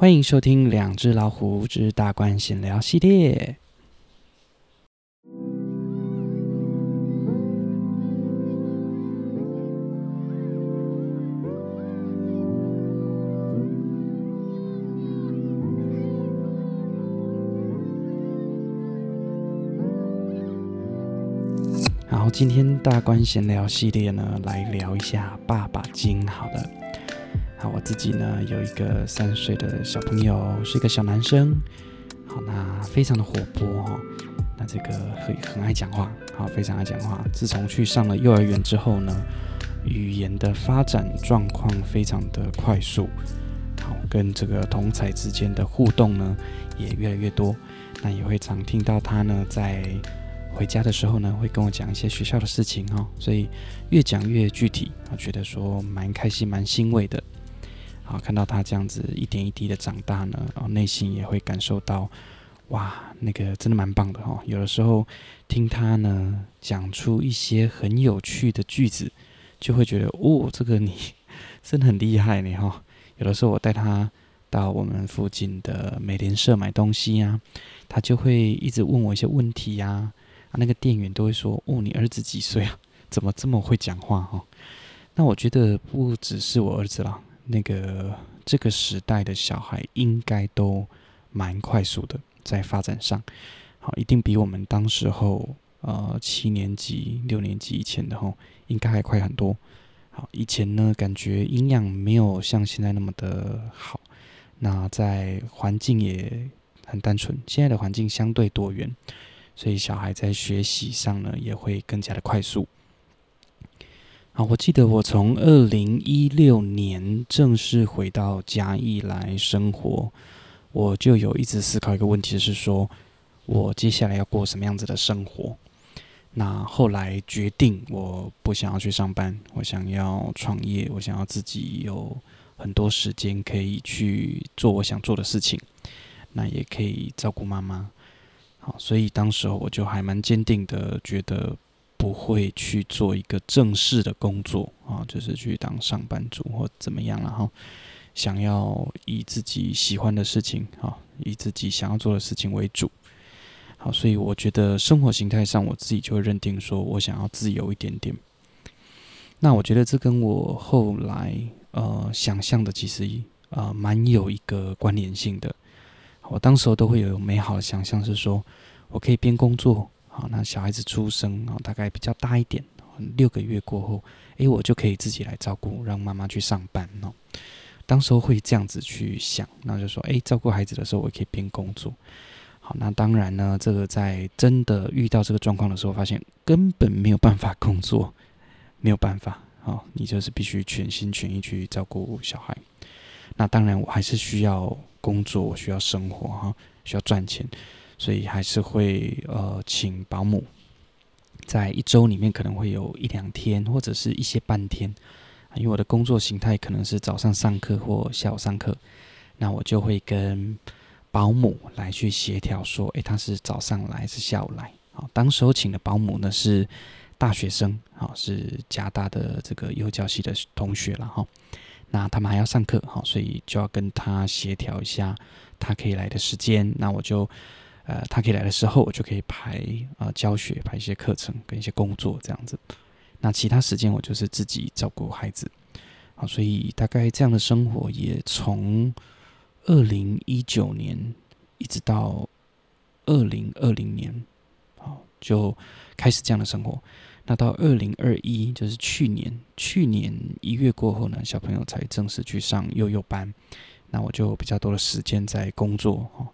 欢迎收听《两只老虎之大官闲聊》系列。然后今天大官闲聊系列呢，来聊一下《爸爸经》。好了。好，我自己呢有一个三岁的小朋友，是一个小男生。好，那非常的活泼哈，那这个很很爱讲话，好，非常爱讲话。自从去上了幼儿园之后呢，语言的发展状况非常的快速。好，跟这个同侪之间的互动呢也越来越多。那也会常听到他呢在回家的时候呢会跟我讲一些学校的事情哈，所以越讲越具体，我觉得说蛮开心，蛮欣慰的。啊，看到他这样子一点一滴的长大呢，然后内心也会感受到，哇，那个真的蛮棒的哈。有的时候听他呢讲出一些很有趣的句子，就会觉得，哦，这个你 真的很厉害呢哈。有的时候我带他到我们附近的美联社买东西呀，他就会一直问我一些问题呀，啊，那个店员都会说，哦，你儿子几岁啊？怎么这么会讲话哈？那我觉得不只是我儿子啦。那个这个时代的小孩应该都蛮快速的，在发展上，好，一定比我们当时候呃七年级、六年级以前的吼，应该还快很多。好，以前呢，感觉营养没有像现在那么的好，那在环境也很单纯，现在的环境相对多元，所以小孩在学习上呢也会更加的快速。啊，我记得我从二零一六年正式回到嘉义来生活，我就有一直思考一个问题，是说我接下来要过什么样子的生活？那后来决定，我不想要去上班，我想要创业，我想要自己有很多时间可以去做我想做的事情，那也可以照顾妈妈。好，所以当时候我就还蛮坚定的觉得。不会去做一个正式的工作啊，就是去当上班族或怎么样了哈。想要以自己喜欢的事情啊，以自己想要做的事情为主。好，所以我觉得生活形态上，我自己就会认定说我想要自由一点点。那我觉得这跟我后来呃想象的其实呃蛮有一个关联性的。我当时候都会有美好的想象，是说我可以边工作。好，那小孩子出生啊，大概比较大一点，六个月过后，诶，我就可以自己来照顾，让妈妈去上班哦。当时候会这样子去想，那就说，诶，照顾孩子的时候，我可以边工作。好，那当然呢，这个在真的遇到这个状况的时候，发现根本没有办法工作，没有办法。好，你就是必须全心全意去照顾小孩。那当然，我还是需要工作，我需要生活哈，需要赚钱。所以还是会呃请保姆，在一周里面可能会有一两天或者是一些半天，因为我的工作形态可能是早上上课或下午上课，那我就会跟保姆来去协调说，诶，他是早上来还是下午来？好，当时候请的保姆呢是大学生，好，是加大的这个幼教系的同学了哈，那他们还要上课，好，所以就要跟他协调一下他可以来的时间，那我就。呃，他可以来的时候，我就可以排啊、教学，排一些课程跟一些工作这样子。那其他时间我就是自己照顾孩子。好，所以大概这样的生活也从二零一九年一直到二零二零年，好，就开始这样的生活。那到二零二一，就是去年，去年一月过后呢，小朋友才正式去上幼幼班，那我就比较多的时间在工作哈。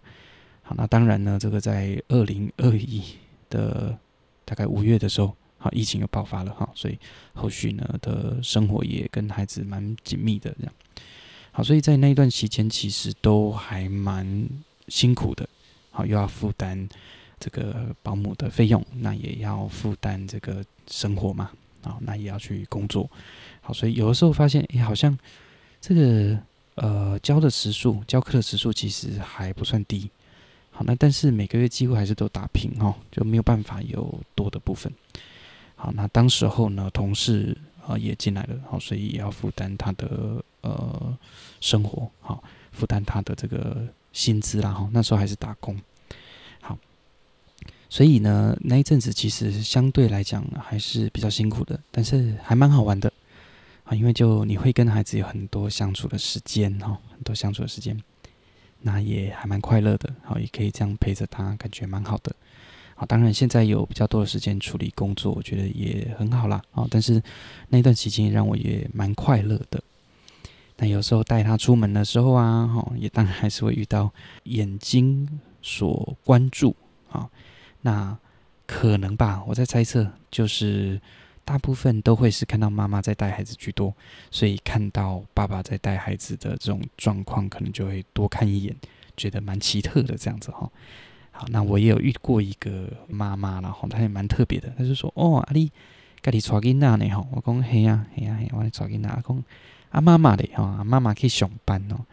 好，那当然呢，这个在二零二一的大概五月的时候，好，疫情又爆发了哈，所以后续呢的生活也跟孩子蛮紧密的这样。好，所以在那一段期间，其实都还蛮辛苦的。好，又要负担这个保姆的费用，那也要负担这个生活嘛。好，那也要去工作。好，所以有的时候发现，哎，好像这个呃教的时数，教课的时数其实还不算低。好，那但是每个月几乎还是都打平哈，就没有办法有多的部分。好，那当时候呢，同事啊、也进来了，好，所以也要负担他的呃生活，好，负担他的这个薪资啦哈。那时候还是打工，好，所以呢，那一阵子其实相对来讲还是比较辛苦的，但是还蛮好玩的啊，因为就你会跟孩子有很多相处的时间哈，很多相处的时间，那也还蛮快乐的，好，也可以这样陪着他，感觉蛮好的。好，当然现在有比较多的时间处理工作，我觉得也很好啦。啊，但是那段期间让我也蛮快乐的。那有时候带他出门的时候啊，哈，也当然还是会遇到眼睛所关注啊。那可能吧，我在猜测，就是大部分都会是看到妈妈在带孩子居多，所以看到爸爸在带孩子的这种状况，可能就会多看一眼，觉得蛮奇特的这样子哈。好，那我也有遇过一个妈妈，然后她也蛮特别的。她就说：“哦，阿丽，家里带囡仔呢？吼，我讲嘿呀，嘿呀，嘿，我带囡仔。讲阿妈妈的，哈，妈妈去上班哦。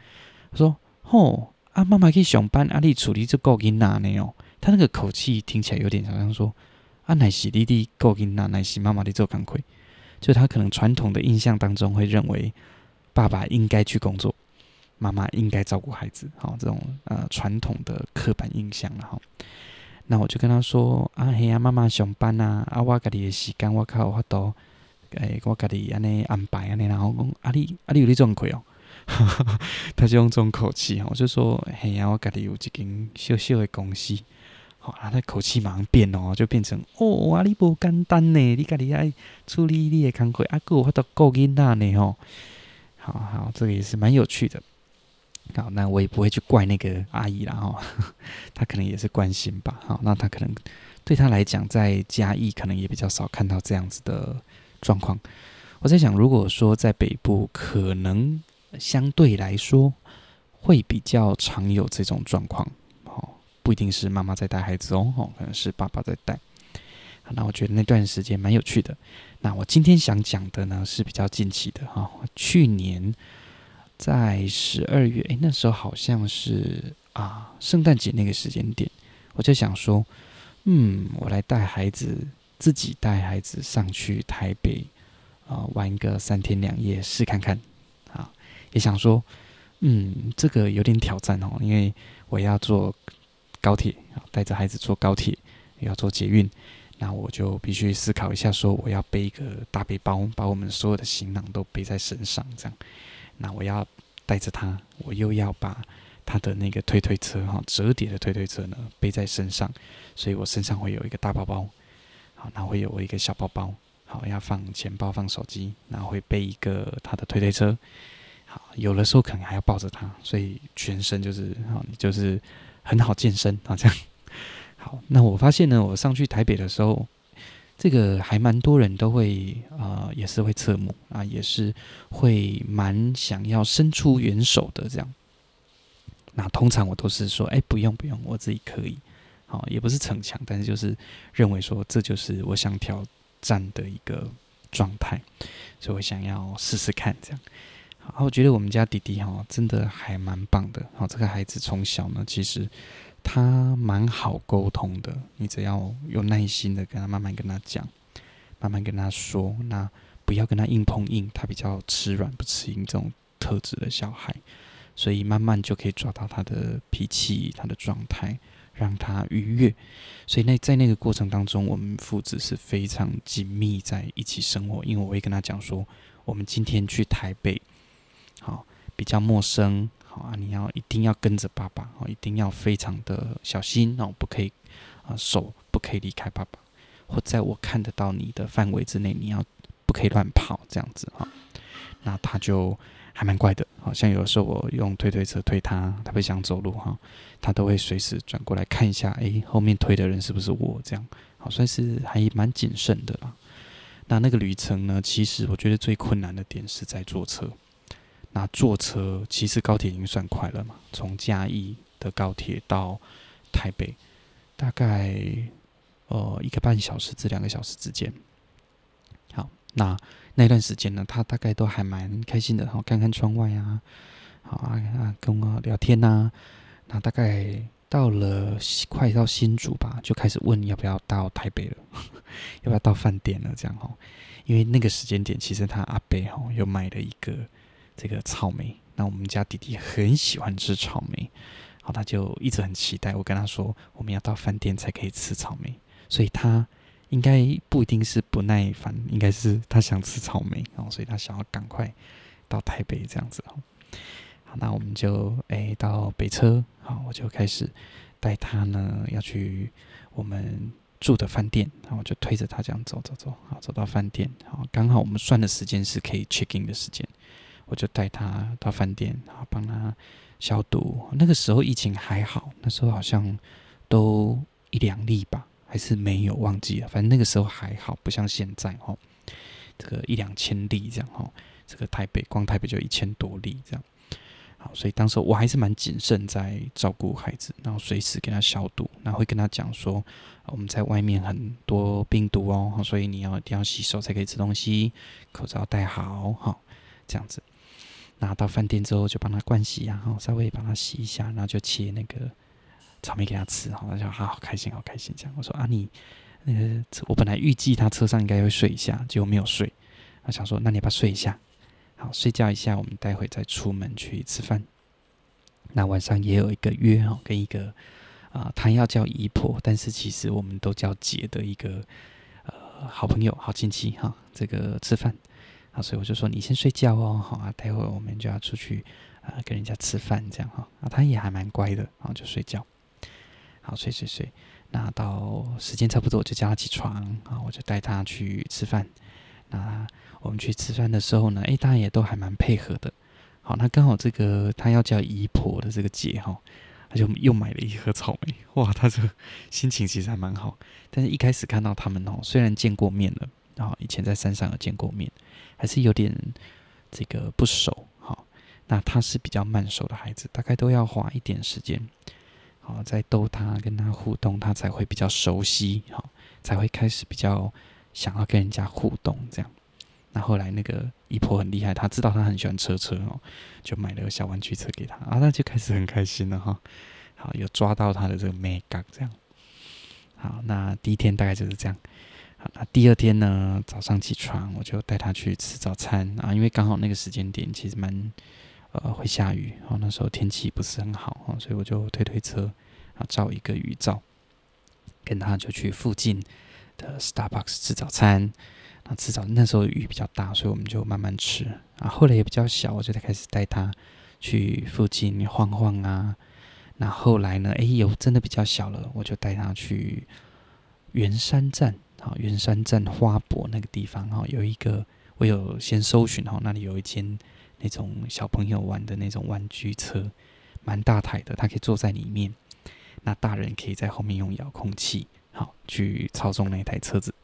她说：吼，阿妈妈去上班，阿丽处理这个囡仔呢？哦，她那个口气听起来有点好像说：阿乃是弟弟顾囡仔，乃是妈妈的做工课。就他可能传统的印象当中会认为，爸爸应该去工作。”妈妈应该照顾孩子，好，这种呃传统的刻板印象了哈。那我就跟他说啊，嘿呀，妈妈上班啊，啊，我家己的时间我靠，我都诶，我家己安尼安排安尼，然后讲啊你啊你有你这种亏哦，他就用这种口气，我就说嘿呀，我家里有一间小小的公司，好啊，那口气马上变哦，就变成哦，啊你不简单呢，你家里爱处理你的工课，啊，哥我都顾囡仔呢吼，好好，这个也是蛮有趣的。好，那我也不会去怪那个阿姨啦哈，她可能也是关心吧。好，那她可能对她来讲，在嘉义可能也比较少看到这样子的状况。我在想，如果说在北部，可能相对来说会比较常有这种状况。不一定是妈妈在带孩子哦，可能是爸爸在带。那我觉得那段时间蛮有趣的。那我今天想讲的呢，是比较近期的哈，去年。在十二月，诶，那时候好像是啊，圣诞节那个时间点，我就想说，嗯，我来带孩子，自己带孩子上去台北啊，玩个三天两夜试看看啊，也想说，嗯，这个有点挑战哦，因为我要做高铁啊，带着孩子坐高铁，也要坐捷运，那我就必须思考一下，说我要背一个大背包，把我们所有的行囊都背在身上，这样。那我要带着他，我又要把他的那个推推车哈，折叠的推推车呢背在身上，所以我身上会有一个大包包，好，那会有我一个小包包，好，要放钱包、放手机，然后会背一个他的推推车，好，有的时候可能还要抱着他，所以全身就是好，你就是很好健身 啊，这样。好，那我发现呢，我上去台北的时候。这个还蛮多人都会啊、也是会侧目啊，也是会蛮想要伸出援手的这样。那通常我都是说，哎，不用不用，我自己可以。好、也不是逞强，但是就是认为说，这就是我想挑战的一个状态，所以我想要试试看这样。好，我觉得我们家弟弟哈、真的还蛮棒的。好、哦，这个孩子从小呢，其实。他蛮好沟通的，你只要有耐心的跟他慢慢跟他讲，慢慢跟他说，那不要跟他硬碰硬，他比较吃软不吃硬这种特质的小孩，所以慢慢就可以抓到他的脾气、他的状态，让他愉悦。所以那在那个过程当中，我们父子是非常紧密在一起生活，因为我会跟他讲说，我们今天去台北，比较陌生。好啊，你要一定要跟着爸爸哦，一定要非常的小心哦，不可以啊，手不可以离开爸爸，或在我看得到你的范围之内，你要不可以乱跑这样子哈。那他就还蛮乖的，好像有的时候我用推推车推他，他不想走路哈，他都会随时转过来看一下，哎，后面推的人是不是我这样？好，算是还蛮谨慎的啦。那那个旅程呢，其实我觉得最困难的点是在坐车。那坐车其实高铁已经算快了嘛，从嘉义的高铁到台北，大概呃一个半小时至两个小时之间。好，那那段时间呢，他大概都还蛮开心的，好，看看窗外啊，好啊跟我聊天呐、啊。那大概到了快到新竹吧，就开始问要不要到台北了，要不要到饭店了这样哦，因为那个时间点其实他阿伯哈又买了一个。这个草莓那我们家弟弟很喜欢吃草莓，好，他就一直很期待。我跟他说，我们要到饭店才可以吃草莓，所以他应该不一定是不耐烦，应该是他想吃草莓哦，所以他想要赶快到台北这样子。好，那我们就诶到北车，好，我就开始带他呢要去我们住的饭店，然后就推着他这样走走走，好，走到饭店，好，刚好我们算的时间是可以 check in 的时间。我就带他到饭店，然后帮他消毒。那个时候疫情还好，那时候好像都一两例吧，还是没有忘记了。反正那个时候还好，不像现在哈，这个一两千例这样哈。这个台北光台北就一千多例这样。好，所以当时我还是蛮谨慎在照顾孩子，然后随时给他消毒，然后会跟他讲说，我们在外面很多病毒哦，所以你要一定要洗手才可以吃东西，口罩戴好哈，这样子。拿到饭店之后，就帮他灌洗，然后稍微帮他洗一下，然后就切那个草莓给他吃，哈，他就好好开心，好开心这样。我说啊，你那个我本来预计他车上应该会睡一下，结果没有睡。我想说，那你要不要睡一下？好，睡觉一下，我们待会再出门去吃饭。那晚上也有一个约哈，跟一个啊、呃，他要叫姨婆，但是其实我们都叫姐的一个呃好朋友、好亲戚哈，这个吃饭。啊，所以我就说你先睡觉哦，好啊，待会儿我们就要出去啊、跟人家吃饭这样哈。啊，他也还蛮乖的，然后就睡觉。好，睡睡睡。那到时间差不多，我就叫他起床啊，我就带他去吃饭。那我们去吃饭的时候呢，诶，大家也都还蛮配合的。好，那刚好这个他要叫姨婆的这个姐哈，他就又买了一盒草莓。哇，他这个心情其实还蛮好。但是一开始看到他们哦，虽然见过面了，然后以前在山上有见过面。还是有点这个不熟，好，那他是比较慢熟的孩子，大概都要花一点时间，好，在逗他跟他互动，他才会比较熟悉，好，才会开始比较想要跟人家互动这样。那后来那个姨婆很厉害，他知道他很喜欢车车哦，就买了个小玩具车给他啊，那就开始很开心了哈。好，有抓到他的这个美感这样。好，那第一天大概就是这样。那第二天呢，早上起床我就带他去吃早餐啊，因为刚好那个时间点其实蛮呃会下雨，然后那时候天气不是很好，所以我就推推车啊，照一个雨照，跟他就去附近的 Starbucks 吃早餐。那吃早那时候雨比较大，所以我们就慢慢吃啊。后来也比较小，我就开始带他去附近晃晃啊。那后来呢，哎呦，真的比较小了，我就带他去圆山站。好，圆山站花博那个地方哈，有一个我有先搜寻哈，那里有一间那种小朋友玩的那种玩具车，蛮大台的，他可以坐在里面，那大人可以在后面用遥控器好去操纵那台车子。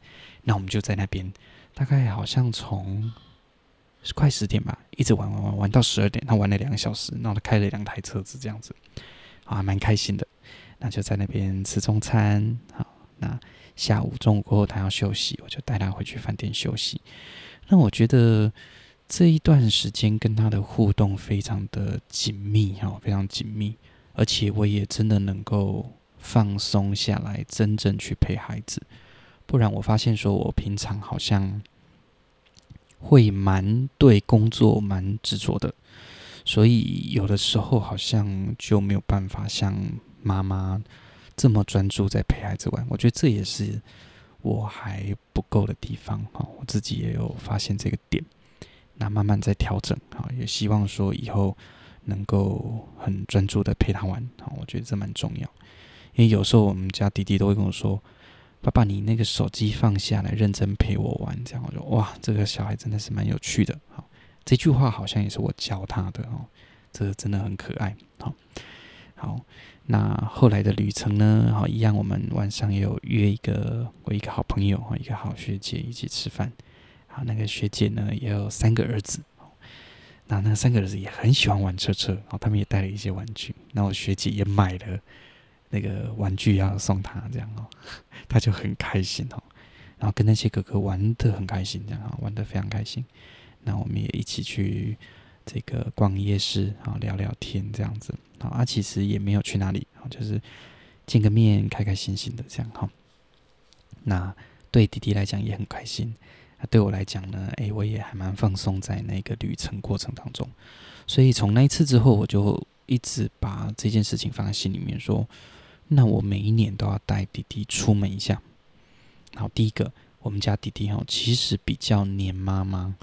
那我们就在那边，大概好像从快十点吧，一直玩玩玩玩到十二点，他玩了两个小时，然后他开了两台车子这样子，啊，蛮开心的。那就在那边吃中餐，好，那。下午、中午过后，他要休息，我就带他回去饭店休息。那我觉得这一段时间跟他的互动非常的紧密，哈，非常紧密，而且我也真的能够放松下来，真正去陪孩子。不然我发现说，我平常好像会蛮对工作蛮执着的，所以有的时候好像就没有办法像妈妈。这么专注在陪孩子玩，我觉得这也是我还不够的地方哈。我自己也有发现这个点，那慢慢在调整哈，也希望说以后能够很专注的陪他玩哈。我觉得这蛮重要，因为有时候我们家弟弟都会跟我说：“爸爸，你那个手机放下来，认真陪我玩。”这样我就哇，这个小孩真的是蛮有趣的。好，这句话好像也是我教他的哦，这个真的很可爱。好，好。那后来的旅程呢？好，一样，我们晚上也有约一个我一个好朋友哈，一个好学姐一起吃饭。好，那个学姐呢也有三个儿子，那那三个儿子也很喜欢玩车车，然后他们也带了一些玩具。那我学姐也买了那个玩具要送他，这样哦，他 就很开心哦。然后跟那些哥哥玩得很开心，这样啊，玩得非常开心。那我们也一起去。这个逛夜市啊，聊聊天这样子好啊，其实也没有去哪里啊，就是见个面，开开心心的这样哈。那对弟弟来讲也很开心那对我来讲呢，诶，我也还蛮放松在那个旅程过程当中。所以从那一次之后，我就一直把这件事情放在心里面，说，那我每一年都要带弟弟出门一下。好第一个，我们家弟弟哈，其实比较黏妈妈，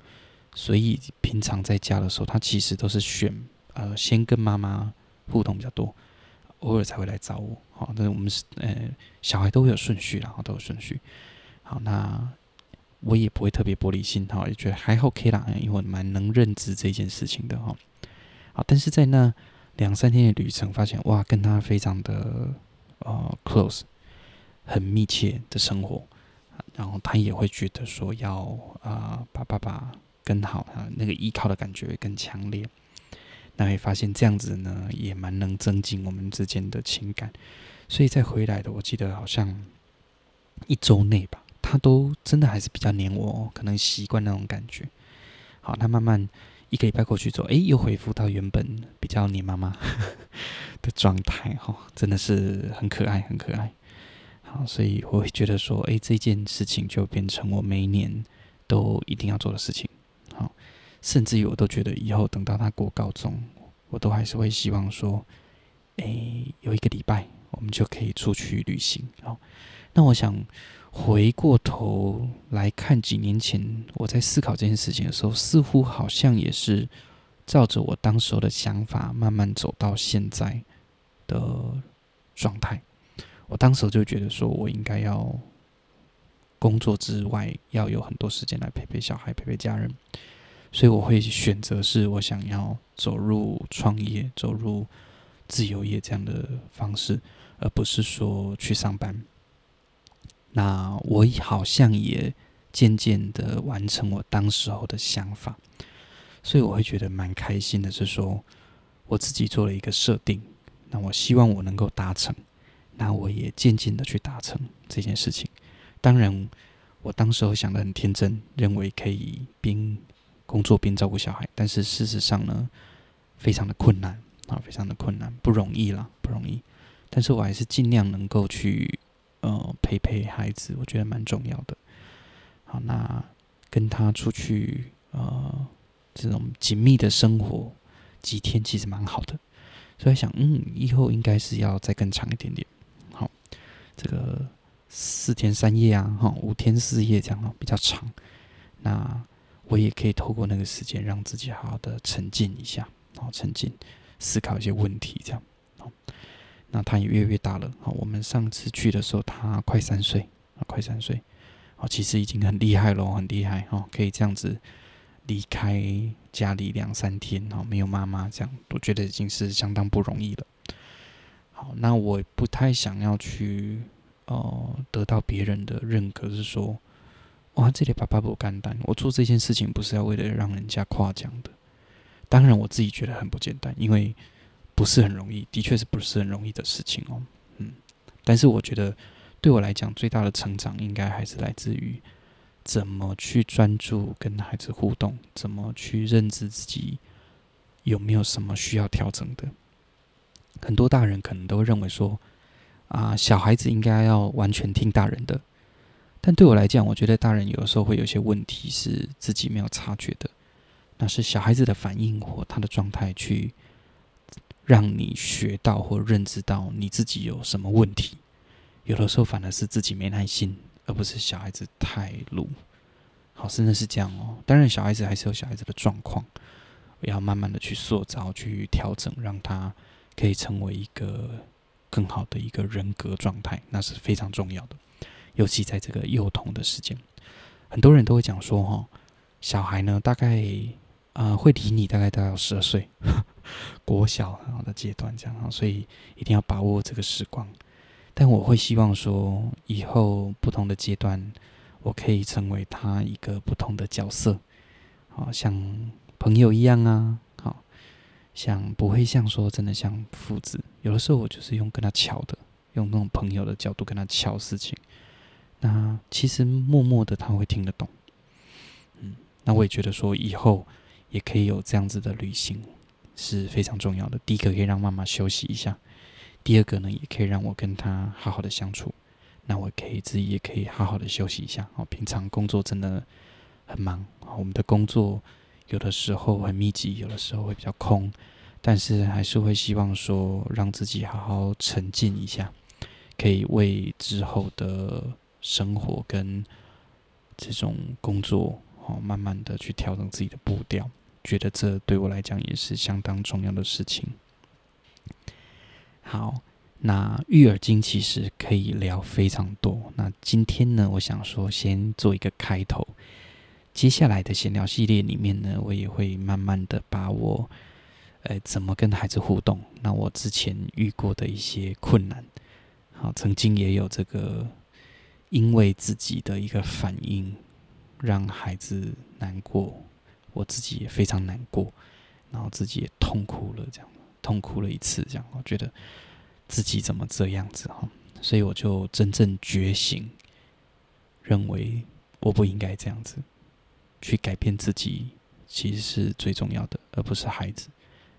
所以平常在家的时候，他其实都是选呃先跟妈妈互动比较多，偶尔才会来找我。好，但是我们是呃小孩都会有顺序，然后都有顺序。好，那我也不会特别玻璃心哈，也觉得还 OK 啦，因为我蛮能认知这件事情的哈。好，但是在那两三天的旅程，发现哇，跟他非常的呃 close，很密切的生活，然后他也会觉得说要啊、呃、把爸爸更好啊，那个依靠的感觉会更强烈。那会发现这样子呢，也蛮能增进我们之间的情感。所以再回来的，我记得好像一周内吧，他都真的还是比较黏我，可能习惯那种感觉。好，他慢慢。一个礼拜过去之后，哎，又恢复到原本比较黏妈妈 的状态，哈，真的是很可爱，很可爱。好，所以我会觉得说，哎，这件事情就变成我每一年都一定要做的事情。好，甚至于我都觉得以后等到他过高中，我都还是会希望说，哎，有一个礼拜我们就可以出去旅行。好，那我想。回过头来看，几年前我在思考这件事情的时候，似乎好像也是照着我当时候的想法，慢慢走到现在的状态。我当时就觉得，说我应该要工作之外，要有很多时间来陪陪小孩，陪陪家人，所以我会选择是我想要走入创业、走入自由业这样的方式，而不是说去上班。那我好像也渐渐的完成我当时候的想法，所以我会觉得蛮开心的，是说我自己做了一个设定，那我希望我能够达成，那我也渐渐的去达成这件事情。当然，我当时候想的很天真，认为可以边工作边照顾小孩，但是事实上呢，非常的困难啊，非常的困难，不容易啦，不容易。但是我还是尽量能够去。呃，陪陪孩子，我觉得蛮重要的。好，那跟他出去，呃，这种紧密的生活几天，其实蛮好的。所以想，嗯，以后应该是要再更长一点点。好，这个四天三夜啊，哈，五天四夜这样比较长。那我也可以透过那个时间，让自己好好的沉浸一下，然后沉浸思考一些问题，这样。好。那他也越来越大了，好，我们上次去的时候，他快三岁，快三岁，好，其实已经很厉害了，很厉害，哈，可以这样子离开家里两三天，哈，没有妈妈这样，我觉得已经是相当不容易了。好，那我不太想要去，呃，得到别人的认可，是说，哇，这里爸爸不简单，我做这件事情不是要为了让人家夸奖的，当然我自己觉得很不简单，因为。不是很容易，的确是不是很容易的事情哦。嗯，但是我觉得对我来讲，最大的成长应该还是来自于怎么去专注跟孩子互动，怎么去认知自己有没有什么需要调整的。很多大人可能都认为说，啊，小孩子应该要完全听大人的，但对我来讲，我觉得大人有的时候会有些问题是自己没有察觉的，那是小孩子的反应或他的状态去。让你学到或认知到你自己有什么问题，有的时候反而是自己没耐心，而不是小孩子太鲁。好，真的是这样哦。当然，小孩子还是有小孩子的状况，要慢慢的去塑造、去调整，让他可以成为一个更好的一个人格状态，那是非常重要的。尤其在这个幼童的时间，很多人都会讲说，哈，小孩呢，大概。啊、会理你大概到十二岁，国小的阶段这样，所以一定要把握这个时光。但我会希望说，以后不同的阶段，我可以成为他一个不同的角色，好像朋友一样啊，像不会像说真的像父子。有的时候我就是用跟他乔的，用那种朋友的角度跟他乔事情。那其实默默的他会听得懂，嗯，那我也觉得说以后。也可以有这样子的旅行，是非常重要的。第一个可以让妈妈休息一下，第二个呢，也可以让我跟她好好的相处。那我可以自己也可以好好的休息一下。哦，平常工作真的很忙，我们的工作有的时候很密集，有的时候会比较空，但是还是会希望说让自己好好沉静一下，可以为之后的生活跟这种工作，哦，慢慢的去调整自己的步调，觉得这对我来讲也是相当重要的事情。好。那育儿经其实可以聊非常多。那今天呢，我想说先做一个开头。接下来的闲聊系列里面呢，我也会慢慢的把我，呃，怎么跟孩子互动，那我之前遇过的一些困难，好，曾经也有这个，因为自己的一个反应让孩子难过，我自己也非常难过，然后自己也痛哭了，这样，痛哭了一次，这样，我觉得。自己怎么这样子哈？所以我就真正觉醒，认为我不应该这样子去改变自己，其实是最重要的，而不是孩子。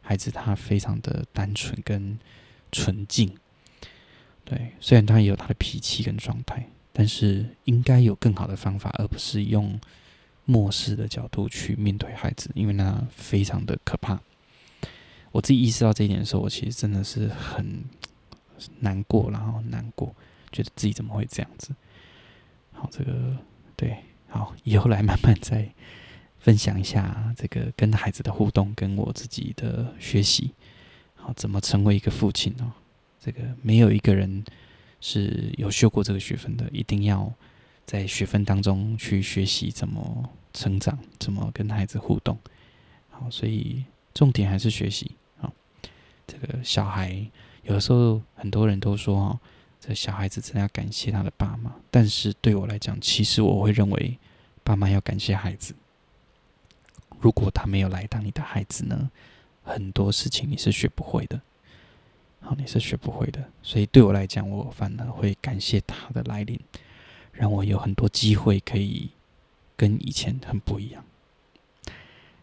孩子他非常的单纯跟纯净，对，虽然他也有他的脾气跟状态，但是应该有更好的方法，而不是用漠视的角度去面对孩子，因为那非常的可怕。我自己意识到这一点的时候，我其实真的是很。难过，然后难过，觉得自己怎么会这样子？好，这个对，好，以后来慢慢再分享一下这个跟孩子的互动，跟我自己的学习，好，怎么成为一个父亲哦？这个没有一个人是有修过这个学分的，一定要在学分当中去学习怎么成长，怎么跟孩子互动。好，所以重点还是学习。好，这个小孩。有的时候，很多人都说：“哦，这小孩子真的要感谢他的爸妈。”但是对我来讲，其实我会认为，爸妈要感谢孩子。如果他没有来当你的孩子呢，很多事情你是学不会的。好，你是学不会的。所以对我来讲，我反而会感谢他的来临，让我有很多机会可以跟以前很不一样。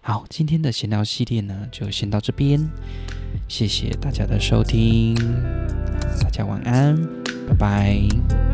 好，今天的闲聊系列呢，就先到这边。谢谢大家的收听，大家晚安，拜拜。